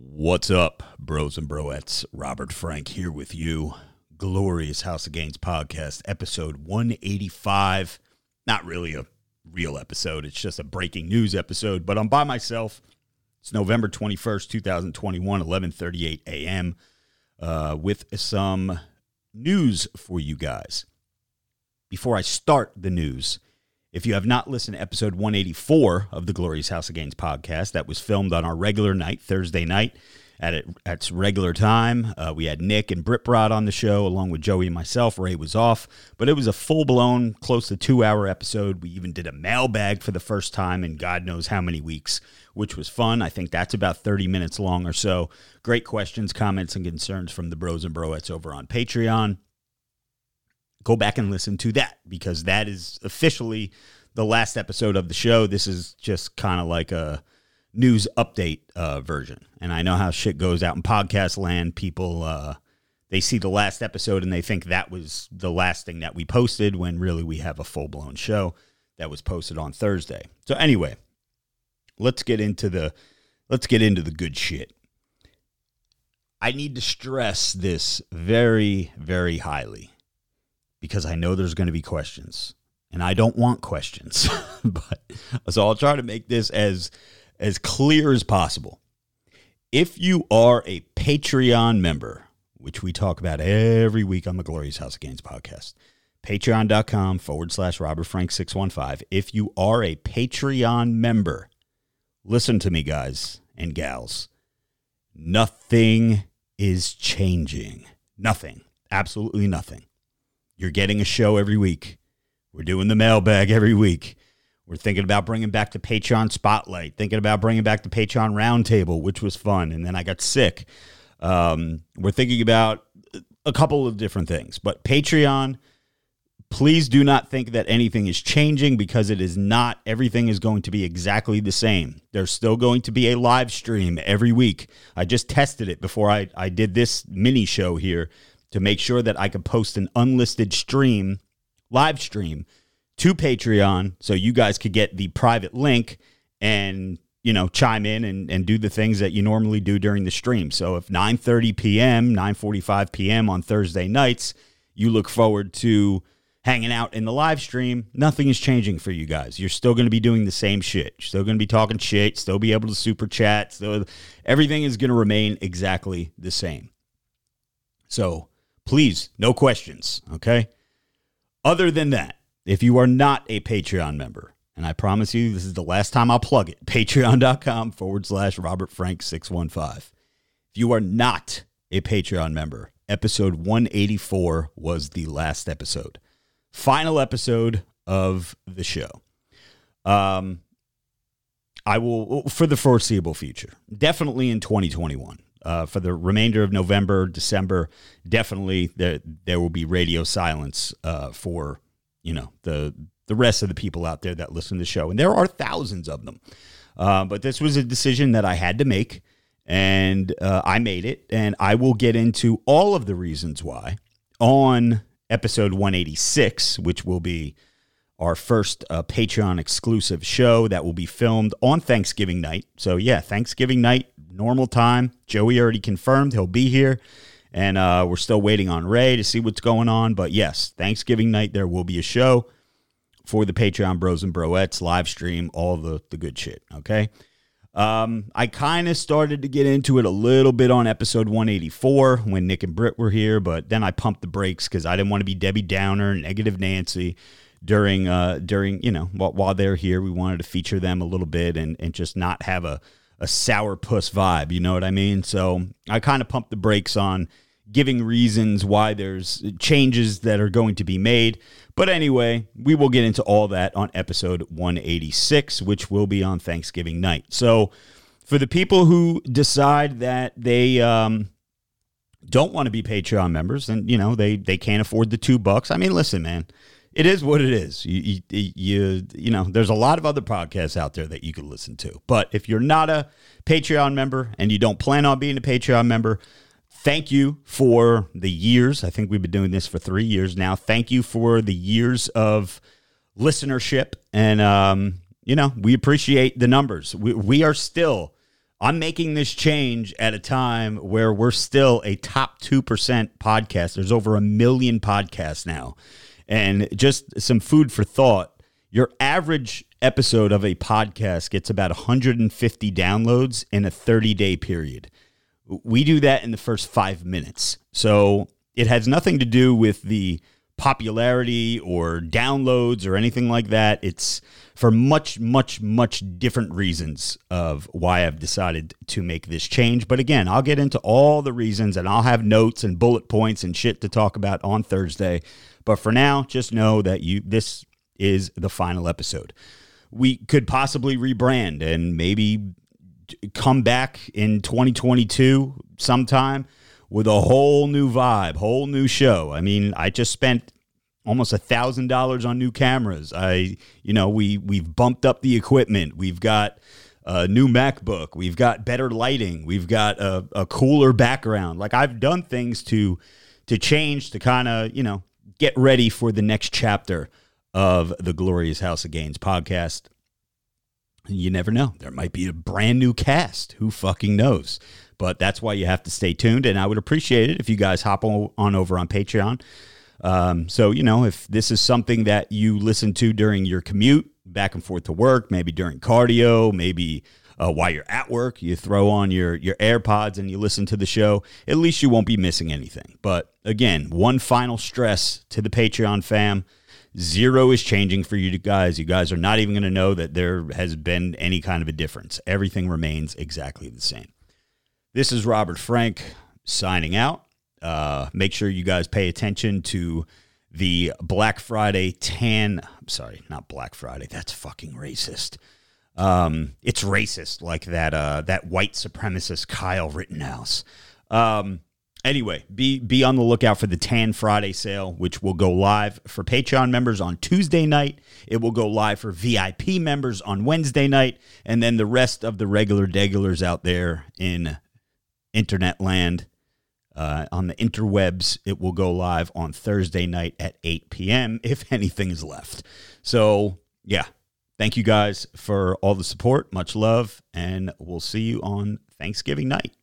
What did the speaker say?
What's up, bros and broettes? Robert Frank here with you. Glorious House of Gains podcast, episode 185. Not really a real episode, it's just a breaking news episode, but I'm by myself. It's November 21st, 2021, 11:38 a.m. Uh, with some news for you guys. Before I start the news, if you have not listened to episode 184 of the Glorious House of Gains podcast, that was filmed on our regular night, Thursday night, at, it, at its regular time. Uh, we had Nick and Britt Brod on the show, along with Joey and myself. Ray was off, but it was a full blown, close to two hour episode. We even did a mailbag for the first time in God knows how many weeks, which was fun. I think that's about 30 minutes long or so. Great questions, comments, and concerns from the bros and broettes over on Patreon go back and listen to that because that is officially the last episode of the show. This is just kind of like a news update uh, version. And I know how shit goes out in podcast land. People, uh, they see the last episode and they think that was the last thing that we posted when really we have a full blown show that was posted on Thursday. So anyway, let's get into the let's get into the good shit. I need to stress this very, very highly because I know there's going to be questions and I don't want questions. but so I'll try to make this as as clear as possible. If you are a Patreon member, which we talk about every week on the Glorious House of Gains podcast, patreon.com forward slash Robert Frank 615. If you are a Patreon member, listen to me, guys and gals. Nothing is changing. Nothing. Absolutely nothing. You're getting a show every week. We're doing the mailbag every week. We're thinking about bringing back the Patreon Spotlight, thinking about bringing back the Patreon Roundtable, which was fun. And then I got sick. Um, we're thinking about a couple of different things. But Patreon, please do not think that anything is changing because it is not. Everything is going to be exactly the same. There's still going to be a live stream every week. I just tested it before I, I did this mini show here to make sure that I could post an unlisted stream, live stream to Patreon so you guys could get the private link and you know chime in and, and do the things that you normally do during the stream. So if 9.30 p.m 9.45 p.m on thursday nights you look forward to hanging out in the live stream nothing is changing for you guys. You're still going to be doing the same shit. You're still going to be talking shit still be able to super chat still everything is going to remain exactly the same. So Please, no questions, okay? Other than that, if you are not a Patreon member, and I promise you this is the last time I'll plug it, patreon.com forward slash Robert Frank 615. If you are not a Patreon member, episode 184 was the last episode. Final episode of the show. Um, I will, for the foreseeable future, definitely in 2021 uh, for the remainder of November, December, definitely there there will be radio silence uh, for you know the the rest of the people out there that listen to the show, and there are thousands of them. Uh, but this was a decision that I had to make, and uh, I made it, and I will get into all of the reasons why on episode 186, which will be our first uh, Patreon exclusive show that will be filmed on Thanksgiving night. So, yeah, Thanksgiving night, normal time. Joey already confirmed he'll be here. And uh, we're still waiting on Ray to see what's going on. But yes, Thanksgiving night, there will be a show for the Patreon Bros and Broettes live stream, all the, the good shit. Okay. Um, I kind of started to get into it a little bit on episode 184 when Nick and Britt were here, but then I pumped the brakes because I didn't want to be Debbie Downer, negative Nancy during uh during you know while, while they're here we wanted to feature them a little bit and and just not have a a sour puss vibe you know what i mean? So i kind of pumped the brakes on giving reasons why there's changes that are going to be made. But anyway we will get into all that on episode 186 which will be on thanksgiving night. So for the people who decide that they um don't want to be patreon members and you know they they can't afford the two bucks i mean listen man it is what it is. You, you, you, you know, there's a lot of other podcasts out there that you could listen to. But if you're not a Patreon member and you don't plan on being a Patreon member, thank you for the years. I think we've been doing this for three years now. Thank you for the years of listenership. And, um, you know, we appreciate the numbers. We, we are still I'm making this change at a time where we're still a top 2% podcast. There's over a million podcasts now. And just some food for thought your average episode of a podcast gets about 150 downloads in a 30 day period. We do that in the first five minutes. So it has nothing to do with the popularity or downloads or anything like that. It's for much, much, much different reasons of why I've decided to make this change. But again, I'll get into all the reasons and I'll have notes and bullet points and shit to talk about on Thursday. But for now, just know that you this is the final episode. We could possibly rebrand and maybe come back in 2022 sometime with a whole new vibe, whole new show. I mean, I just spent almost a thousand dollars on new cameras. I, you know, we we've bumped up the equipment. We've got a new MacBook. We've got better lighting. We've got a, a cooler background. Like I've done things to to change to kind of you know get ready for the next chapter of the Glorious House of Gains podcast. You never know. There might be a brand new cast. Who fucking knows? But that's why you have to stay tuned. And I would appreciate it if you guys hop on, over on Patreon. Um, so, you know, if this is something that you listen to during your commute back and forth to work, maybe during cardio, maybe uh, while you're at work, you throw on your, your AirPods and you listen to the show, at least you won't be missing anything. But again, one final stress to the Patreon fam zero is changing for you guys. You guys are not even going to know that there has been any kind of a difference. Everything remains exactly the same. This is Robert Frank signing out. Uh, make sure you guys pay attention to the Black Friday tan. I'm sorry, not Black Friday. That's fucking racist. Um, it's racist, like that. Uh, that white supremacist Kyle Rittenhouse. Um, anyway, be be on the lookout for the Tan Friday sale, which will go live for Patreon members on Tuesday night. It will go live for VIP members on Wednesday night, and then the rest of the regular degulars out there in internet land. Uh, on the interwebs, it will go live on Thursday night at 8 p.m. if anything is left. So, yeah, thank you guys for all the support. Much love, and we'll see you on Thanksgiving night.